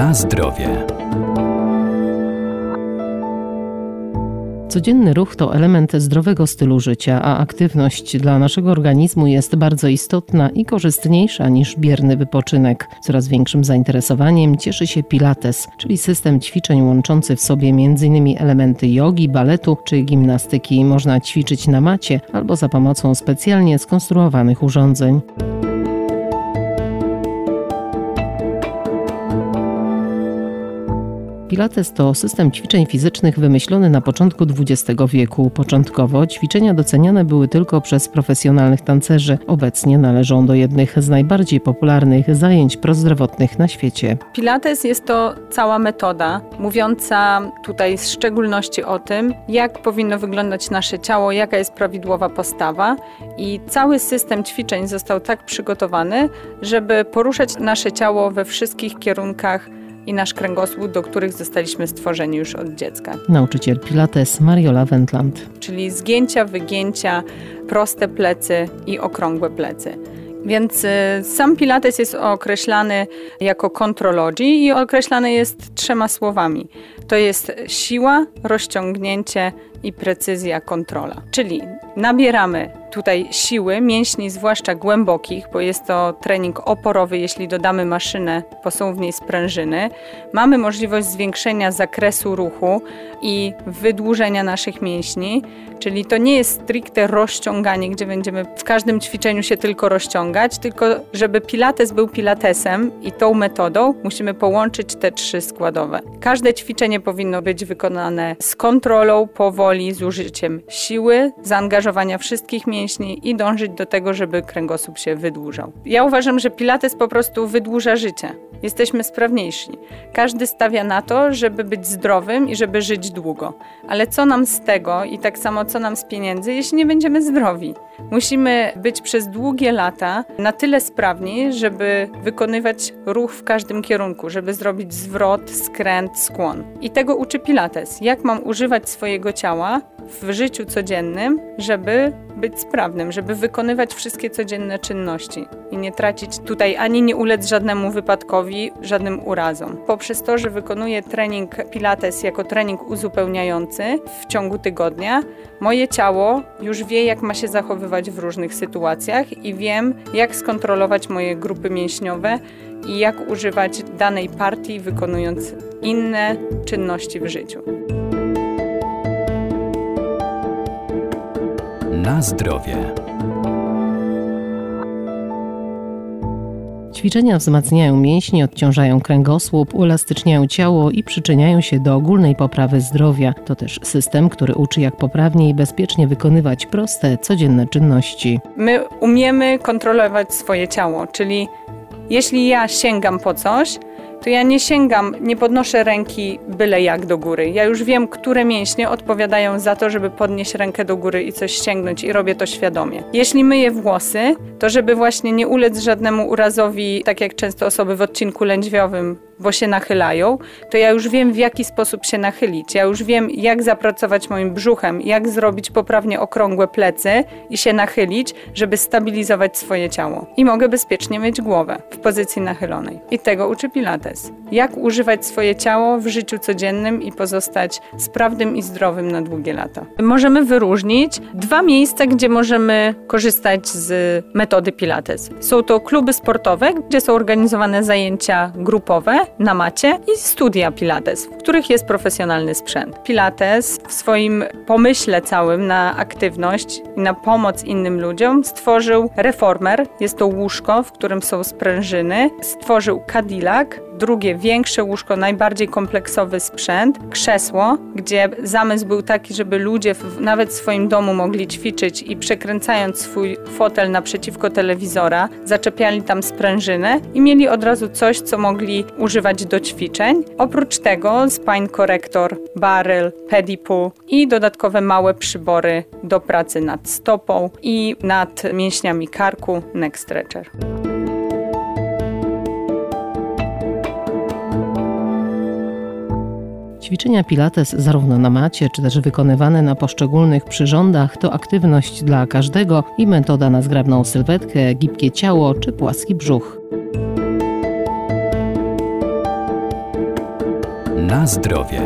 Na zdrowie. Codzienny ruch to element zdrowego stylu życia, a aktywność dla naszego organizmu jest bardzo istotna i korzystniejsza niż bierny wypoczynek. Coraz większym zainteresowaniem cieszy się Pilates, czyli system ćwiczeń łączący w sobie m.in. elementy jogi, baletu czy gimnastyki. Można ćwiczyć na macie albo za pomocą specjalnie skonstruowanych urządzeń. Pilates to system ćwiczeń fizycznych wymyślony na początku XX wieku. Początkowo ćwiczenia doceniane były tylko przez profesjonalnych tancerzy. Obecnie należą do jednych z najbardziej popularnych zajęć prozdrowotnych na świecie. Pilates jest to cała metoda mówiąca tutaj w szczególności o tym, jak powinno wyglądać nasze ciało, jaka jest prawidłowa postawa i cały system ćwiczeń został tak przygotowany, żeby poruszać nasze ciało we wszystkich kierunkach i nasz kręgosłup, do których zostaliśmy stworzeni już od dziecka. Nauczyciel Pilates Mariola Wendland. Czyli zgięcia, wygięcia, proste plecy i okrągłe plecy. Więc y, sam Pilates jest określany jako contrology i określany jest trzema słowami. To jest siła, rozciągnięcie i precyzja kontrola. Czyli nabieramy tutaj siły mięśni, zwłaszcza głębokich, bo jest to trening oporowy, jeśli dodamy maszynę, bo w niej sprężyny. Mamy możliwość zwiększenia zakresu ruchu i wydłużenia naszych mięśni, czyli to nie jest stricte rozciąganie, gdzie będziemy w każdym ćwiczeniu się tylko rozciągać, tylko żeby pilates był pilatesem i tą metodą musimy połączyć te trzy składowe. Każde ćwiczenie powinno być wykonane z kontrolą, powoli, z użyciem siły, zaangażowania wszystkich mięśni, mięśni i dążyć do tego, żeby kręgosłup się wydłużał. Ja uważam, że Pilates po prostu wydłuża życie. Jesteśmy sprawniejsi. Każdy stawia na to, żeby być zdrowym i żeby żyć długo. Ale co nam z tego i tak samo co nam z pieniędzy, jeśli nie będziemy zdrowi? Musimy być przez długie lata na tyle sprawni, żeby wykonywać ruch w każdym kierunku, żeby zrobić zwrot, skręt, skłon. I tego uczy Pilates. Jak mam używać swojego ciała w życiu codziennym, żeby być sprawnym, żeby wykonywać wszystkie codzienne czynności i nie tracić tutaj ani nie ulec żadnemu wypadkowi, żadnym urazom. Poprzez to, że wykonuję trening Pilates jako trening uzupełniający w ciągu tygodnia, moje ciało już wie, jak ma się zachowywać w różnych sytuacjach i wiem, jak skontrolować moje grupy mięśniowe i jak używać danej partii, wykonując inne czynności w życiu. Na zdrowie. Ćwiczenia wzmacniają mięśnie, odciążają kręgosłup, uelastyczniają ciało i przyczyniają się do ogólnej poprawy zdrowia. To też system, który uczy, jak poprawnie i bezpiecznie wykonywać proste, codzienne czynności. My umiemy kontrolować swoje ciało, czyli jeśli ja sięgam po coś, to ja nie sięgam, nie podnoszę ręki byle jak do góry. Ja już wiem, które mięśnie odpowiadają za to, żeby podnieść rękę do góry i coś sięgnąć i robię to świadomie. Jeśli myję włosy, to żeby właśnie nie ulec żadnemu urazowi, tak jak często osoby w odcinku lędźwiowym bo się nachylają, to ja już wiem, w jaki sposób się nachylić. Ja już wiem, jak zapracować moim brzuchem, jak zrobić poprawnie okrągłe plecy i się nachylić, żeby stabilizować swoje ciało. I mogę bezpiecznie mieć głowę w pozycji nachylonej. I tego uczy Pilates. Jak używać swoje ciało w życiu codziennym i pozostać sprawnym i zdrowym na długie lata. Możemy wyróżnić dwa miejsca, gdzie możemy korzystać z metody Pilates. Są to kluby sportowe, gdzie są organizowane zajęcia grupowe na macie i studia Pilates, w których jest profesjonalny sprzęt. Pilates w swoim pomyśle całym na aktywność i na pomoc innym ludziom stworzył reformer. Jest to łóżko, w którym są sprężyny. Stworzył Cadillac, drugie większe łóżko, najbardziej kompleksowy sprzęt, krzesło, gdzie zamysł był taki, żeby ludzie w, nawet w swoim domu mogli ćwiczyć i przekręcając swój fotel naprzeciwko telewizora, zaczepiali tam sprężynę i mieli od razu coś, co mogli używać do ćwiczeń. Oprócz tego spine korektor, barrel, pedipu i dodatkowe małe przybory do pracy nad stopą i nad mięśniami karku, neck stretcher. Ćwiczenia Pilates, zarówno na macie, czy też wykonywane na poszczególnych przyrządach, to aktywność dla każdego i metoda na zgrabną sylwetkę, gibkie ciało czy płaski brzuch. Na zdrowie.